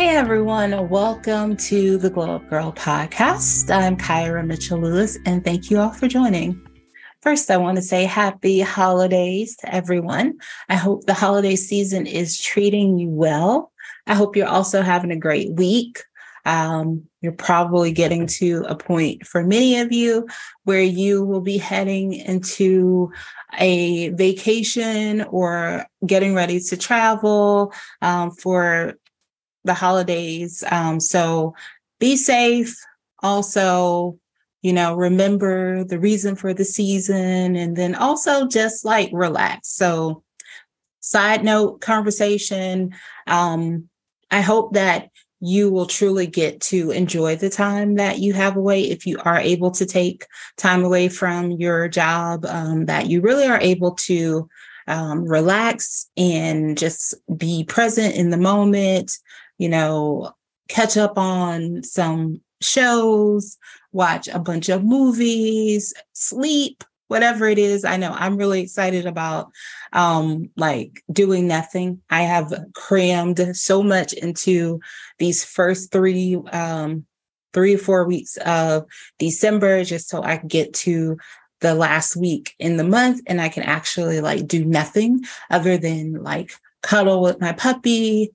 Hey everyone, welcome to the Glow Up Girl podcast. I'm Kyra Mitchell Lewis, and thank you all for joining. First, I want to say happy holidays to everyone. I hope the holiday season is treating you well. I hope you're also having a great week. Um, you're probably getting to a point for many of you where you will be heading into a vacation or getting ready to travel um, for the holidays. Um, so be safe. Also, you know, remember the reason for the season and then also just like relax. So, side note conversation. Um, I hope that you will truly get to enjoy the time that you have away if you are able to take time away from your job, um, that you really are able to um, relax and just be present in the moment, you know, catch up on some shows, watch a bunch of movies, sleep, whatever it is. I know I'm really excited about um like doing nothing. I have crammed so much into these first 3 um 3 or 4 weeks of December just so I get to the last week in the month and I can actually like do nothing other than like cuddle with my puppy,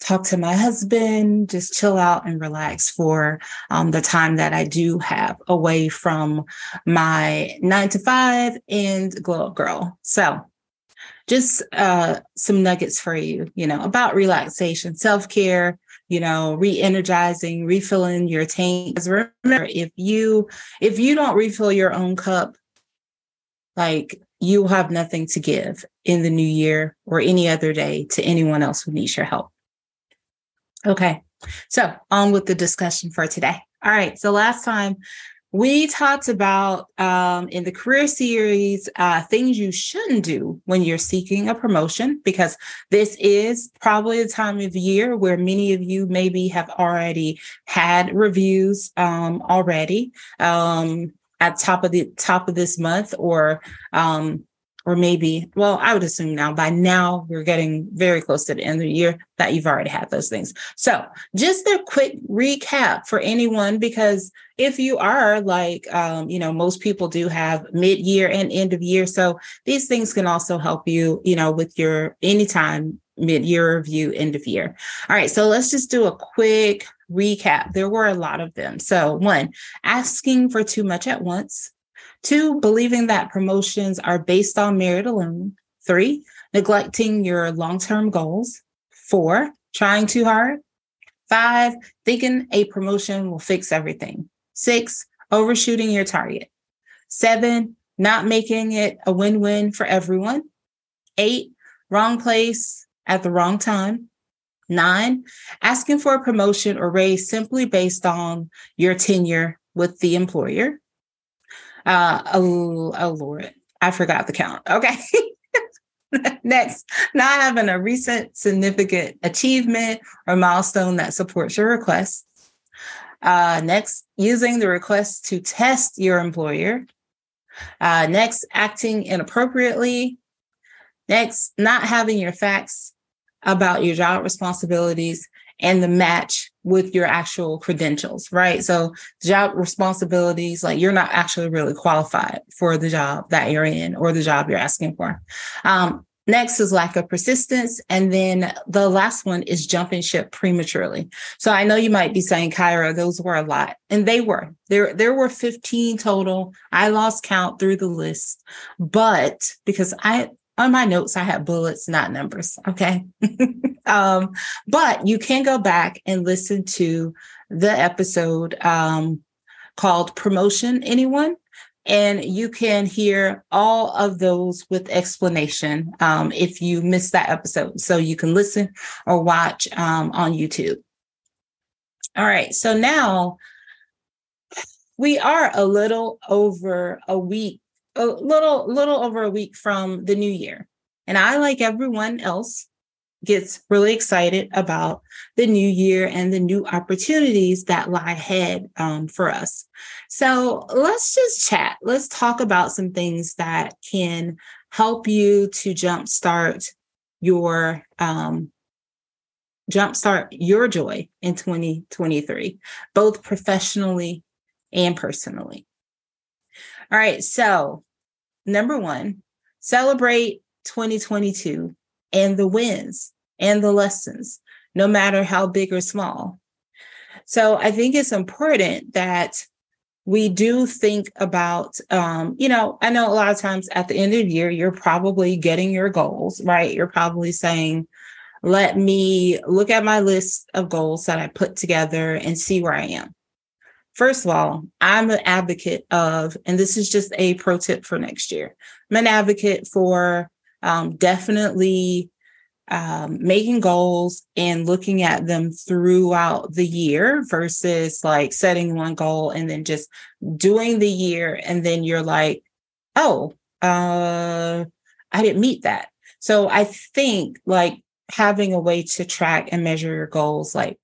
talk to my husband, just chill out and relax for um, the time that I do have away from my nine to five and glow up girl. So just uh, some nuggets for you, you know, about relaxation, self care, you know, re-energizing, refilling your tank. Because remember, if you if you don't refill your own cup, like you have nothing to give in the new year or any other day to anyone else who needs your help. Okay, so on with the discussion for today. All right, so last time we talked about um, in the career series uh, things you shouldn't do when you're seeking a promotion, because this is probably the time of year where many of you maybe have already had reviews um, already um, at top of the top of this month, or um, or maybe, well, I would assume now by now we're getting very close to the end of the year that you've already had those things. So just a quick recap for anyone, because if you are like, um, you know, most people do have mid year and end of year. So these things can also help you, you know, with your anytime mid year review, end of year. All right. So let's just do a quick recap. There were a lot of them. So one, asking for too much at once. Two, believing that promotions are based on merit alone. Three, neglecting your long term goals. Four, trying too hard. Five, thinking a promotion will fix everything. Six, overshooting your target. Seven, not making it a win win for everyone. Eight, wrong place at the wrong time. Nine, asking for a promotion or raise simply based on your tenure with the employer. Uh, oh, oh Lord, I forgot the count. Okay. Next, not having a recent significant achievement or milestone that supports your request. Uh, next, using the request to test your employer. Uh, next, acting inappropriately. Next, not having your facts about your job responsibilities and the match with your actual credentials, right? So job responsibilities, like you're not actually really qualified for the job that you're in or the job you're asking for. Um, next is lack of persistence. And then the last one is jumping ship prematurely. So I know you might be saying, Kyra, those were a lot. And they were. There, there were 15 total. I lost count through the list. But because I on my notes, I had bullets, not numbers. Okay. um, but you can go back and listen to the episode um, called Promotion Anyone. And you can hear all of those with explanation um, if you missed that episode. So you can listen or watch um, on YouTube. All right. So now we are a little over a week a little little over a week from the new year. And I like everyone else gets really excited about the new year and the new opportunities that lie ahead um, for us. So let's just chat. Let's talk about some things that can help you to jumpstart your um, jumpstart your joy in 2023, both professionally and personally. All right. So, number one, celebrate 2022 and the wins and the lessons, no matter how big or small. So, I think it's important that we do think about um, you know i know a lot of times at the end of the year you're probably getting your goals right you're probably saying let me look at my list of goals that i put together and see where i am first of all i'm an advocate of and this is just a pro tip for next year. I'm an advocate for um, definitely um, making goals and looking at them throughout the year versus like setting one goal and then just doing the year and then you're like oh uh i didn't meet that. So i think like having a way to track and measure your goals like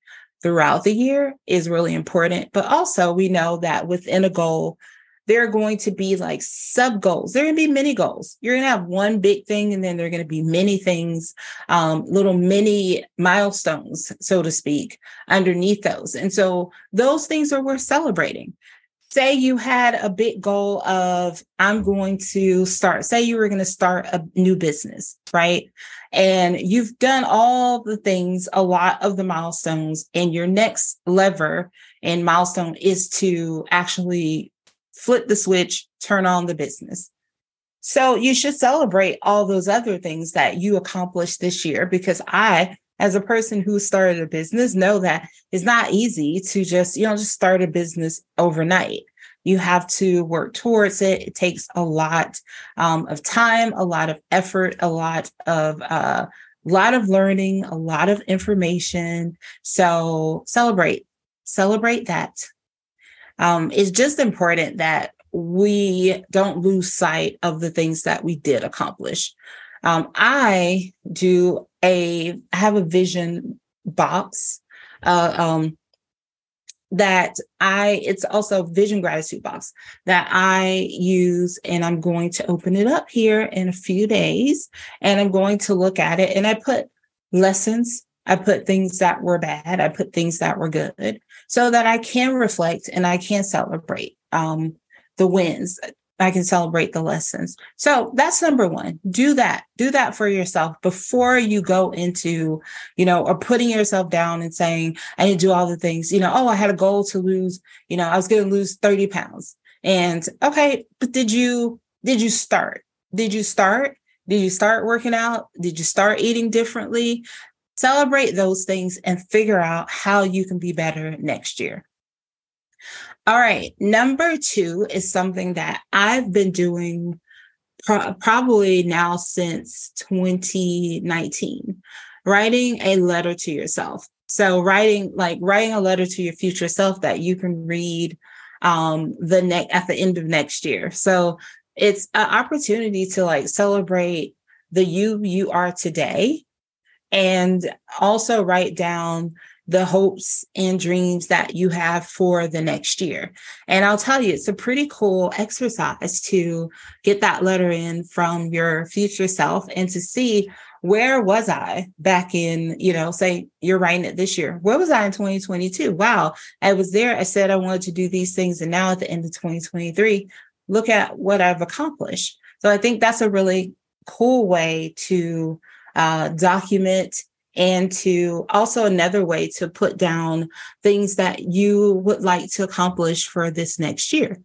throughout the year is really important but also we know that within a goal there are going to be like sub goals. There are going to be many goals. You're going to have one big thing, and then there are going to be many things, um, little mini milestones, so to speak, underneath those. And so those things are worth celebrating. Say you had a big goal of, I'm going to start, say you were going to start a new business, right? And you've done all the things, a lot of the milestones, and your next lever and milestone is to actually flip the switch, turn on the business. So you should celebrate all those other things that you accomplished this year because I, as a person who started a business, know that it's not easy to just, you know, just start a business overnight. You have to work towards it. It takes a lot um, of time, a lot of effort, a lot of uh, a lot of learning, a lot of information. So celebrate, celebrate that um, it's just important that we don't lose sight of the things that we did accomplish. Um, I do a I have a vision box uh, um, that I it's also vision gratitude box that I use and I'm going to open it up here in a few days and I'm going to look at it and I put lessons I put things that were bad I put things that were good so that I can reflect and I can celebrate um, the wins. I can celebrate the lessons. So that's number one. Do that. Do that for yourself before you go into, you know, or putting yourself down and saying, I to do all the things, you know, oh, I had a goal to lose, you know, I was going to lose 30 pounds. And okay, but did you, did you start? Did you start? Did you start working out? Did you start eating differently? Celebrate those things and figure out how you can be better next year. All right. Number two is something that I've been doing pro- probably now since 2019 writing a letter to yourself. So, writing like writing a letter to your future self that you can read um, the next at the end of next year. So, it's an opportunity to like celebrate the you you are today and also write down the hopes and dreams that you have for the next year. And I'll tell you, it's a pretty cool exercise to get that letter in from your future self and to see where was I back in, you know, say you're writing it this year. Where was I in 2022? Wow, I was there. I said I wanted to do these things. And now at the end of 2023, look at what I've accomplished. So I think that's a really cool way to uh, document and to also another way to put down things that you would like to accomplish for this next year.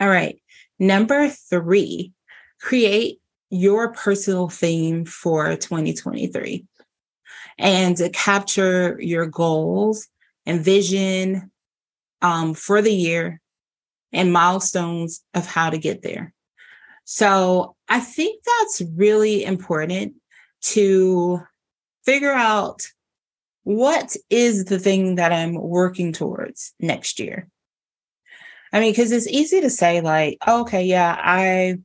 All right. Number three, create your personal theme for 2023 and capture your goals and vision um, for the year and milestones of how to get there. So I think that's really important to figure out what is the thing that I'm working towards next year. I mean, because it's easy to say, like, okay, yeah, I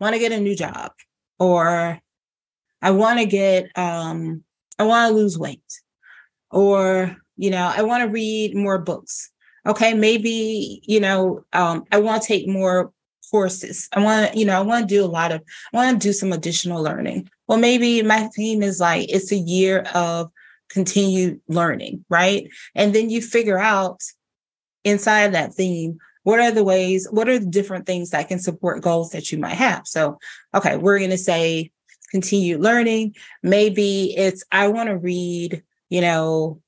want to get a new job, or I want to get, um, I want to lose weight, or, you know, I want to read more books. Okay, maybe, you know, um, I want to take more courses. I want to, you know, I want to do a lot of, I want to do some additional learning. Well, maybe my theme is like it's a year of continued learning, right? And then you figure out inside that theme what are the ways, what are the different things that can support goals that you might have? So, okay, we're going to say continued learning. Maybe it's, I want to read, you know,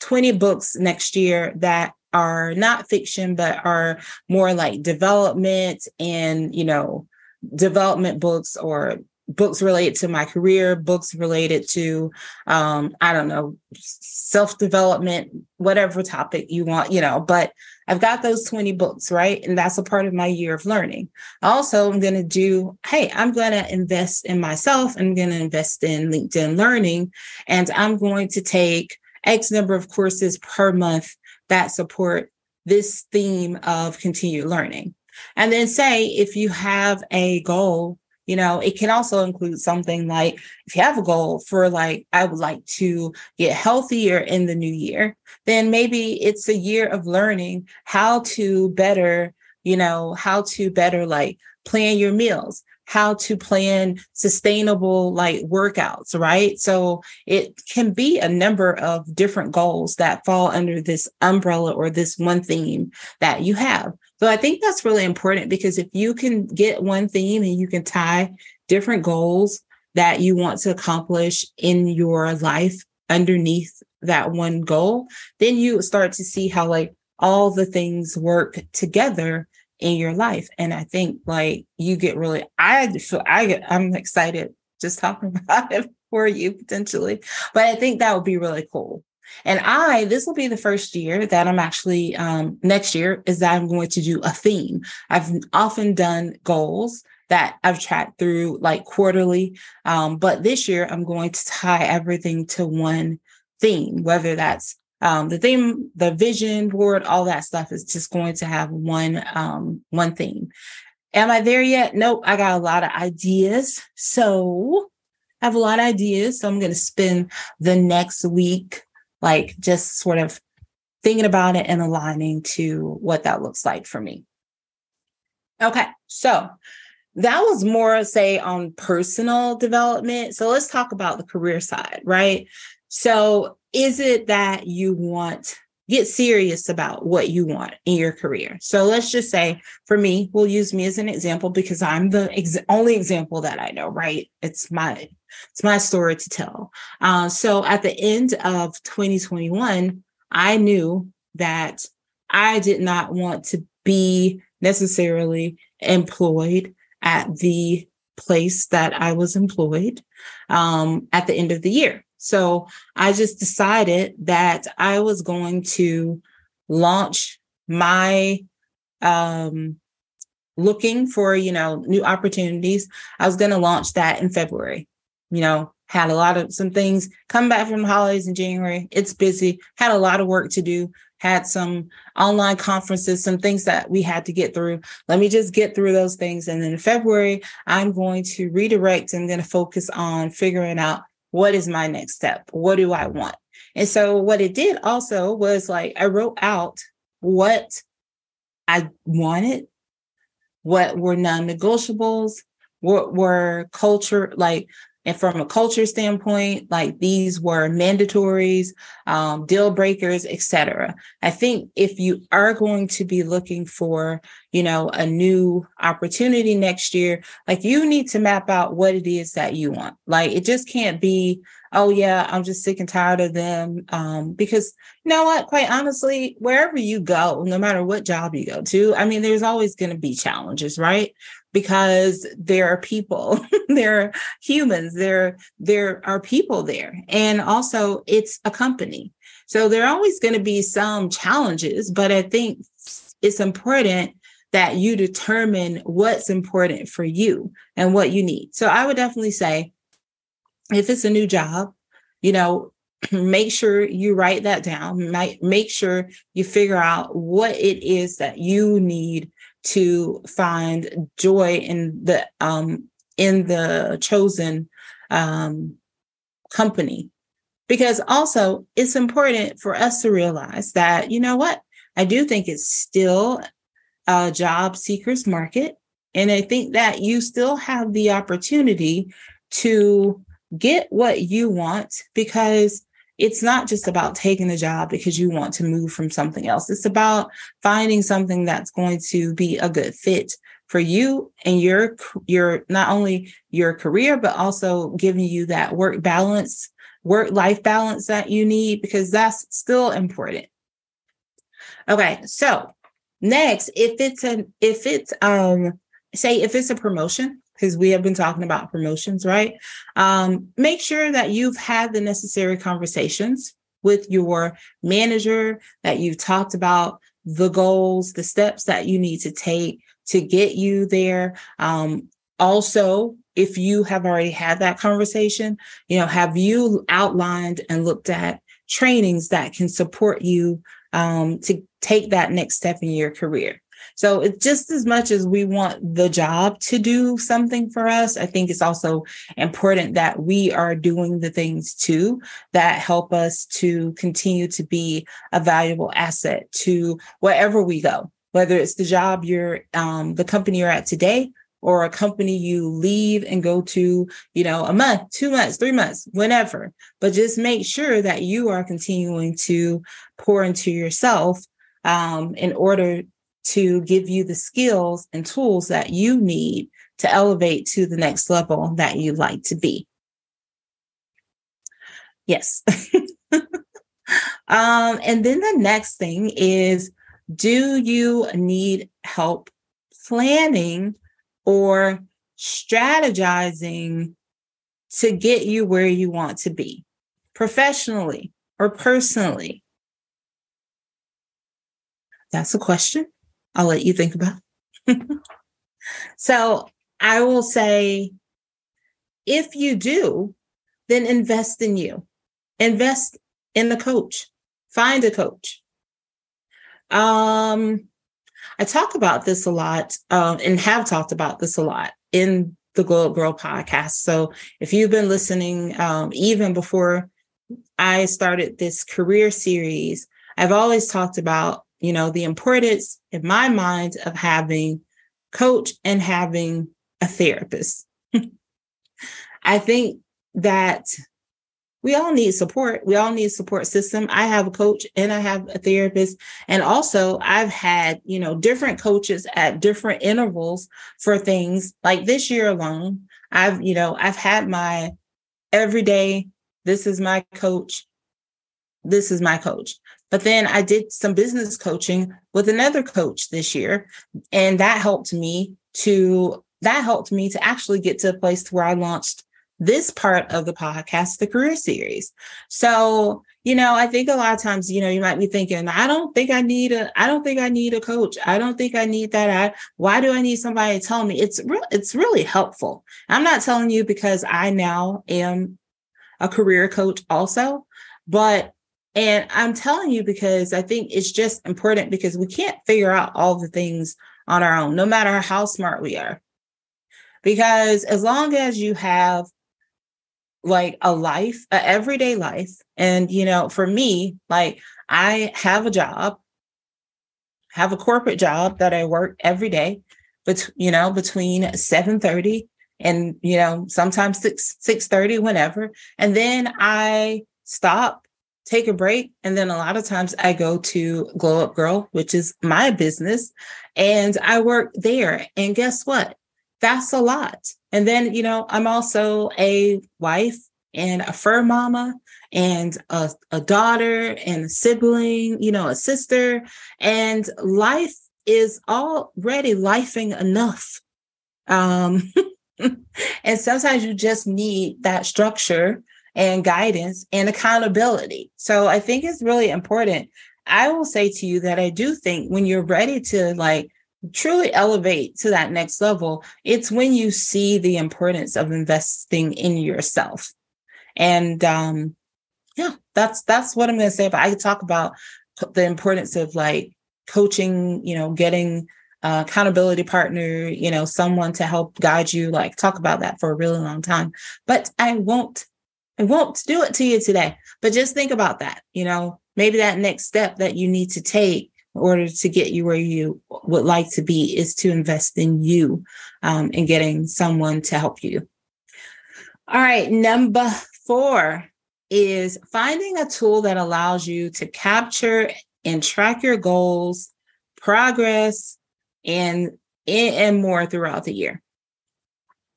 20 books next year that are not fiction, but are more like development and, you know, development books or books related to my career, books related to, um, I don't know, self development, whatever topic you want, you know, but I've got those 20 books, right? And that's a part of my year of learning. Also, I'm going to do, hey, I'm going to invest in myself. I'm going to invest in LinkedIn learning, and I'm going to take X number of courses per month that support this theme of continued learning. And then say if you have a goal you know, it can also include something like if you have a goal for like, I would like to get healthier in the new year, then maybe it's a year of learning how to better, you know, how to better like plan your meals, how to plan sustainable like workouts, right? So it can be a number of different goals that fall under this umbrella or this one theme that you have. So I think that's really important because if you can get one theme and you can tie different goals that you want to accomplish in your life underneath that one goal, then you start to see how like all the things work together in your life. And I think like you get really, I feel I get, I'm excited just talking about it for you potentially, but I think that would be really cool. And I, this will be the first year that I'm actually, um, next year is that I'm going to do a theme. I've often done goals that I've tracked through like quarterly. Um, but this year I'm going to tie everything to one theme, whether that's um, the theme, the vision board, all that stuff is just going to have one, um, one theme. Am I there yet? Nope. I got a lot of ideas. So I have a lot of ideas. So I'm going to spend the next week like just sort of thinking about it and aligning to what that looks like for me. Okay, so that was more, say, on personal development. So let's talk about the career side, right? So is it that you want get serious about what you want in your career. So let's just say for me, we'll use me as an example because I'm the ex- only example that I know, right? It's my it's my story to tell. Uh, so at the end of 2021, I knew that I did not want to be necessarily employed at the place that I was employed um, at the end of the year. So I just decided that I was going to launch my um, looking for, you know, new opportunities. I was going to launch that in February. You know, had a lot of some things come back from holidays in January. It's busy, had a lot of work to do, had some online conferences, some things that we had to get through. Let me just get through those things. And then in February, I'm going to redirect and going to focus on figuring out what is my next step? What do I want? And so what it did also was like I wrote out what I wanted, what were non-negotiables, what were culture like and from a culture standpoint, like these were mandatories, um, deal breakers, etc. I think if you are going to be looking for, you know, a new opportunity next year, like you need to map out what it is that you want. Like it just can't be, oh yeah, I'm just sick and tired of them. Um, because you know what, quite honestly, wherever you go, no matter what job you go to, I mean, there's always going to be challenges, right? Because there are people there are humans there there are people there. And also it's a company. So there are always going to be some challenges but i think it's important that you determine what's important for you and what you need. So i would definitely say if it's a new job you know make sure you write that down. Make, make sure you figure out what it is that you need to find joy in the um in the chosen um company. Because also it's important for us to realize that you know what? I do think it's still a job seekers market and i think that you still have the opportunity to get what you want because it's not just about taking a job because you want to move from something else. It's about finding something that's going to be a good fit for you and your your not only your career but also giving you that work balance, work life balance that you need because that's still important. Okay, so next, if it's an if it's um say if it's a promotion, because we have been talking about promotions, right? Um, make sure that you've had the necessary conversations with your manager, that you've talked about the goals, the steps that you need to take to get you there. Um, also, if you have already had that conversation, you know, have you outlined and looked at trainings that can support you um, to take that next step in your career? So it's just as much as we want the job to do something for us, I think it's also important that we are doing the things too that help us to continue to be a valuable asset to wherever we go, whether it's the job you're, um, the company you're at today or a company you leave and go to, you know, a month, two months, three months, whenever. But just make sure that you are continuing to pour into yourself um, in order to give you the skills and tools that you need to elevate to the next level that you'd like to be. Yes. um, and then the next thing is do you need help planning or strategizing to get you where you want to be professionally or personally? That's a question. I'll let you think about. so I will say, if you do, then invest in you, invest in the coach, find a coach. Um, I talk about this a lot um, and have talked about this a lot in the Glow Up Girl podcast. So if you've been listening, um, even before I started this career series, I've always talked about you know, the importance in my mind of having coach and having a therapist. I think that we all need support. We all need support system. I have a coach and I have a therapist. And also I've had, you know, different coaches at different intervals for things like this year alone. I've, you know, I've had my everyday, this is my coach. This is my coach. But then I did some business coaching with another coach this year. And that helped me to that helped me to actually get to a place where I launched this part of the podcast, the career series. So, you know, I think a lot of times, you know, you might be thinking, I don't think I need a, I don't think I need a coach. I don't think I need that. I, why do I need somebody to tell me? It's real, it's really helpful. I'm not telling you because I now am a career coach also, but and I'm telling you because I think it's just important because we can't figure out all the things on our own, no matter how smart we are. Because as long as you have like a life, a everyday life, and you know, for me, like I have a job, have a corporate job that I work every day, but you know, between 7:30 and you know, sometimes 6 6:30, whenever. And then I stop take a break. And then a lot of times I go to Glow Up Girl, which is my business, and I work there. And guess what? That's a lot. And then, you know, I'm also a wife and a fur mama and a, a daughter and a sibling, you know, a sister. And life is already lifing enough. Um, and sometimes you just need that structure and guidance and accountability. So I think it's really important. I will say to you that I do think when you're ready to like truly elevate to that next level, it's when you see the importance of investing in yourself. And um yeah, that's that's what I'm going to say. But I could talk about the importance of like coaching, you know, getting uh, accountability partner, you know, someone to help guide you, like talk about that for a really long time. But I won't I won't do it to you today. But just think about that. You know, maybe that next step that you need to take in order to get you where you would like to be is to invest in you um, and getting someone to help you. All right, number four is finding a tool that allows you to capture and track your goals, progress, and and more throughout the year.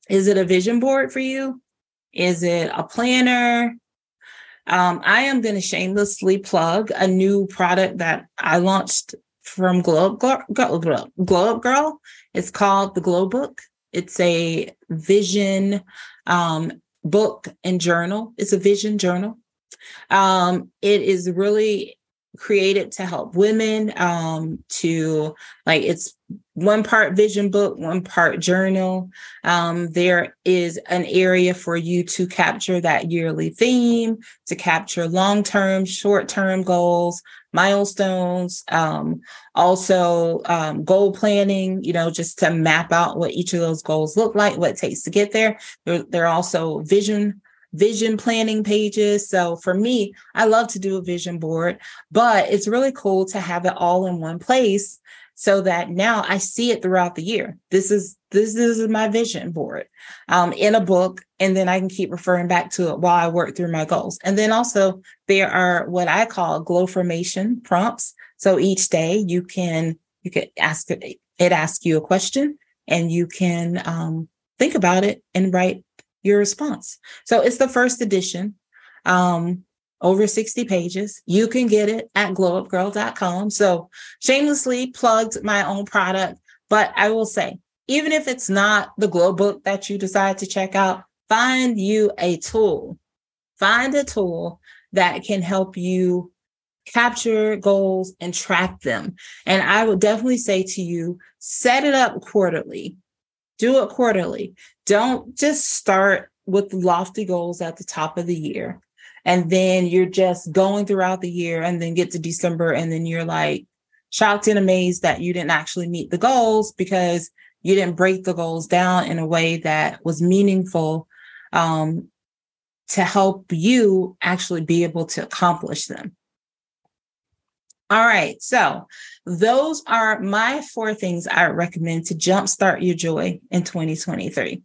Is it a vision board for you? Is it a planner? Um, I am going to shamelessly plug a new product that I launched from Glow Up Girl, Glow Up Girl. It's called the Glow Book. It's a vision um, book and journal. It's a vision journal. Um, it is really created to help women um, to like it's one part vision book, one part journal. Um, there is an area for you to capture that yearly theme, to capture long term, short term goals, milestones, um, also um, goal planning, you know, just to map out what each of those goals look like, what it takes to get there. There, there are also vision vision planning pages. So for me, I love to do a vision board, but it's really cool to have it all in one place so that now I see it throughout the year. This is this is my vision board um, in a book, and then I can keep referring back to it while I work through my goals. And then also there are what I call glow formation prompts. So each day you can you can ask it, it asks you a question, and you can um, think about it and write your response. So it's the first edition, um, over 60 pages. You can get it at glowupgirl.com. So shamelessly plugged my own product, but I will say, even if it's not the glow book that you decide to check out, find you a tool. Find a tool that can help you capture goals and track them. And I would definitely say to you, set it up quarterly. Do it quarterly. Don't just start with lofty goals at the top of the year. And then you're just going throughout the year and then get to December and then you're like shocked and amazed that you didn't actually meet the goals because you didn't break the goals down in a way that was meaningful um, to help you actually be able to accomplish them. All right. So those are my four things I recommend to jumpstart your joy in 2023.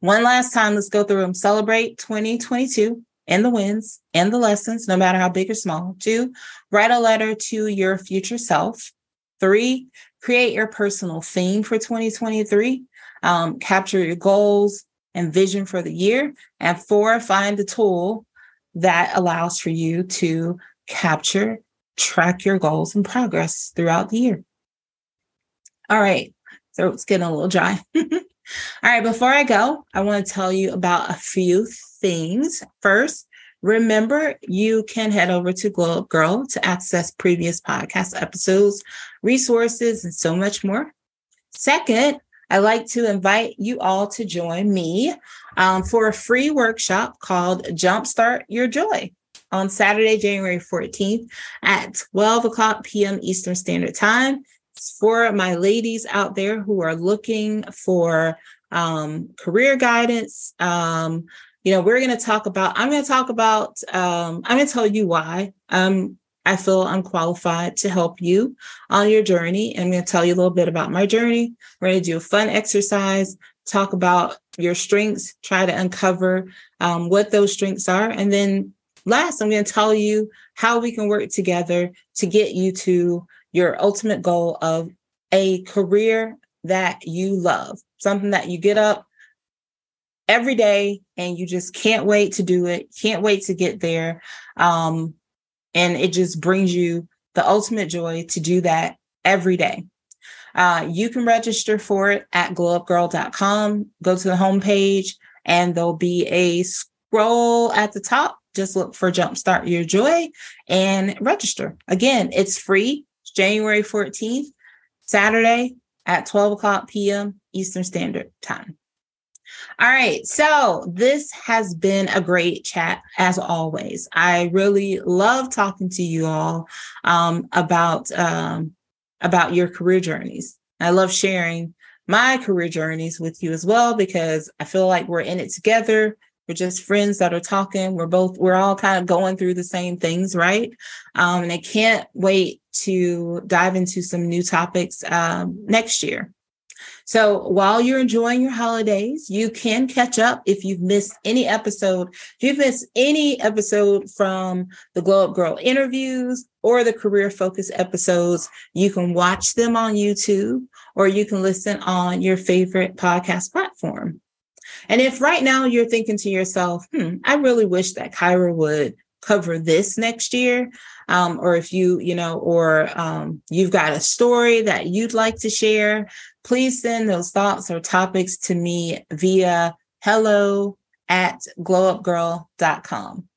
One last time, let's go through them. Celebrate 2022 and the wins and the lessons, no matter how big or small. Two, write a letter to your future self. Three, create your personal theme for 2023. Um, capture your goals and vision for the year. And four, find a tool that allows for you to capture track your goals and progress throughout the year. All right. So it's getting a little dry. All right. Before I go, I want to tell you about a few things. First, remember you can head over to Glow Girl to access previous podcast episodes, resources, and so much more. Second, I'd like to invite you all to join me um, for a free workshop called Jumpstart Your Joy on Saturday, January 14th at 12 o'clock p.m. Eastern Standard Time. It's for my ladies out there who are looking for um, career guidance. Um, you know, we're going to talk about, I'm going to talk about, um, I'm going to tell you why um, I feel I'm qualified to help you on your journey. I'm going to tell you a little bit about my journey. We're going to do a fun exercise, talk about your strengths, try to uncover um, what those strengths are, and then Last, I'm going to tell you how we can work together to get you to your ultimate goal of a career that you love, something that you get up every day and you just can't wait to do it, can't wait to get there. Um, and it just brings you the ultimate joy to do that every day. Uh, you can register for it at glowupgirl.com. Go to the homepage and there'll be a scroll at the top just look for Jumpstart Your Joy and register. Again, it's free. It's January 14th, Saturday at 12 o'clock p.m. Eastern Standard Time. All right. So this has been a great chat as always. I really love talking to you all um, about um, about your career journeys. I love sharing my career journeys with you as well because I feel like we're in it together. We're just friends that are talking. We're both, we're all kind of going through the same things, right? Um, and I can't wait to dive into some new topics um, next year. So while you're enjoying your holidays, you can catch up if you've missed any episode. If you've missed any episode from the Glow Up Girl interviews or the career focus episodes, you can watch them on YouTube or you can listen on your favorite podcast platform. And if right now you're thinking to yourself, hmm, I really wish that Kyra would cover this next year, um, or if you, you know, or um, you've got a story that you'd like to share, please send those thoughts or topics to me via hello at glowupgirl.com.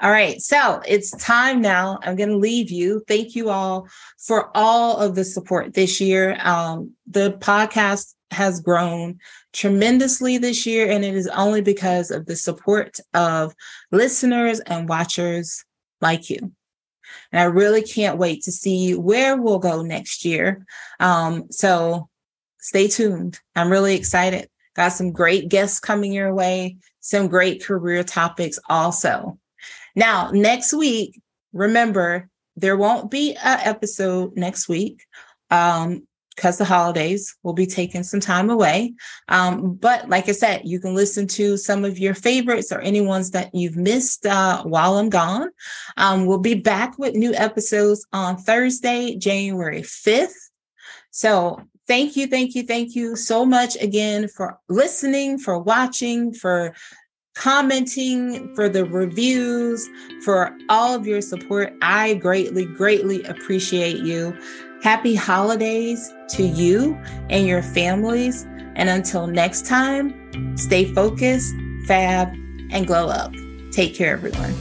All right, so it's time now. I'm going to leave you. Thank you all for all of the support this year. Um, the podcast has grown tremendously this year, and it is only because of the support of listeners and watchers like you. And I really can't wait to see where we'll go next year. Um, so stay tuned. I'm really excited. Got some great guests coming your way, some great career topics also. Now, next week, remember, there won't be an episode next week. Um, because the holidays will be taking some time away. Um, but like I said, you can listen to some of your favorites or any ones that you've missed uh, while I'm gone. Um, we'll be back with new episodes on Thursday, January 5th. So thank you, thank you, thank you so much again for listening, for watching, for commenting, for the reviews, for all of your support. I greatly, greatly appreciate you. Happy holidays to you and your families. And until next time, stay focused, fab, and glow up. Take care, everyone.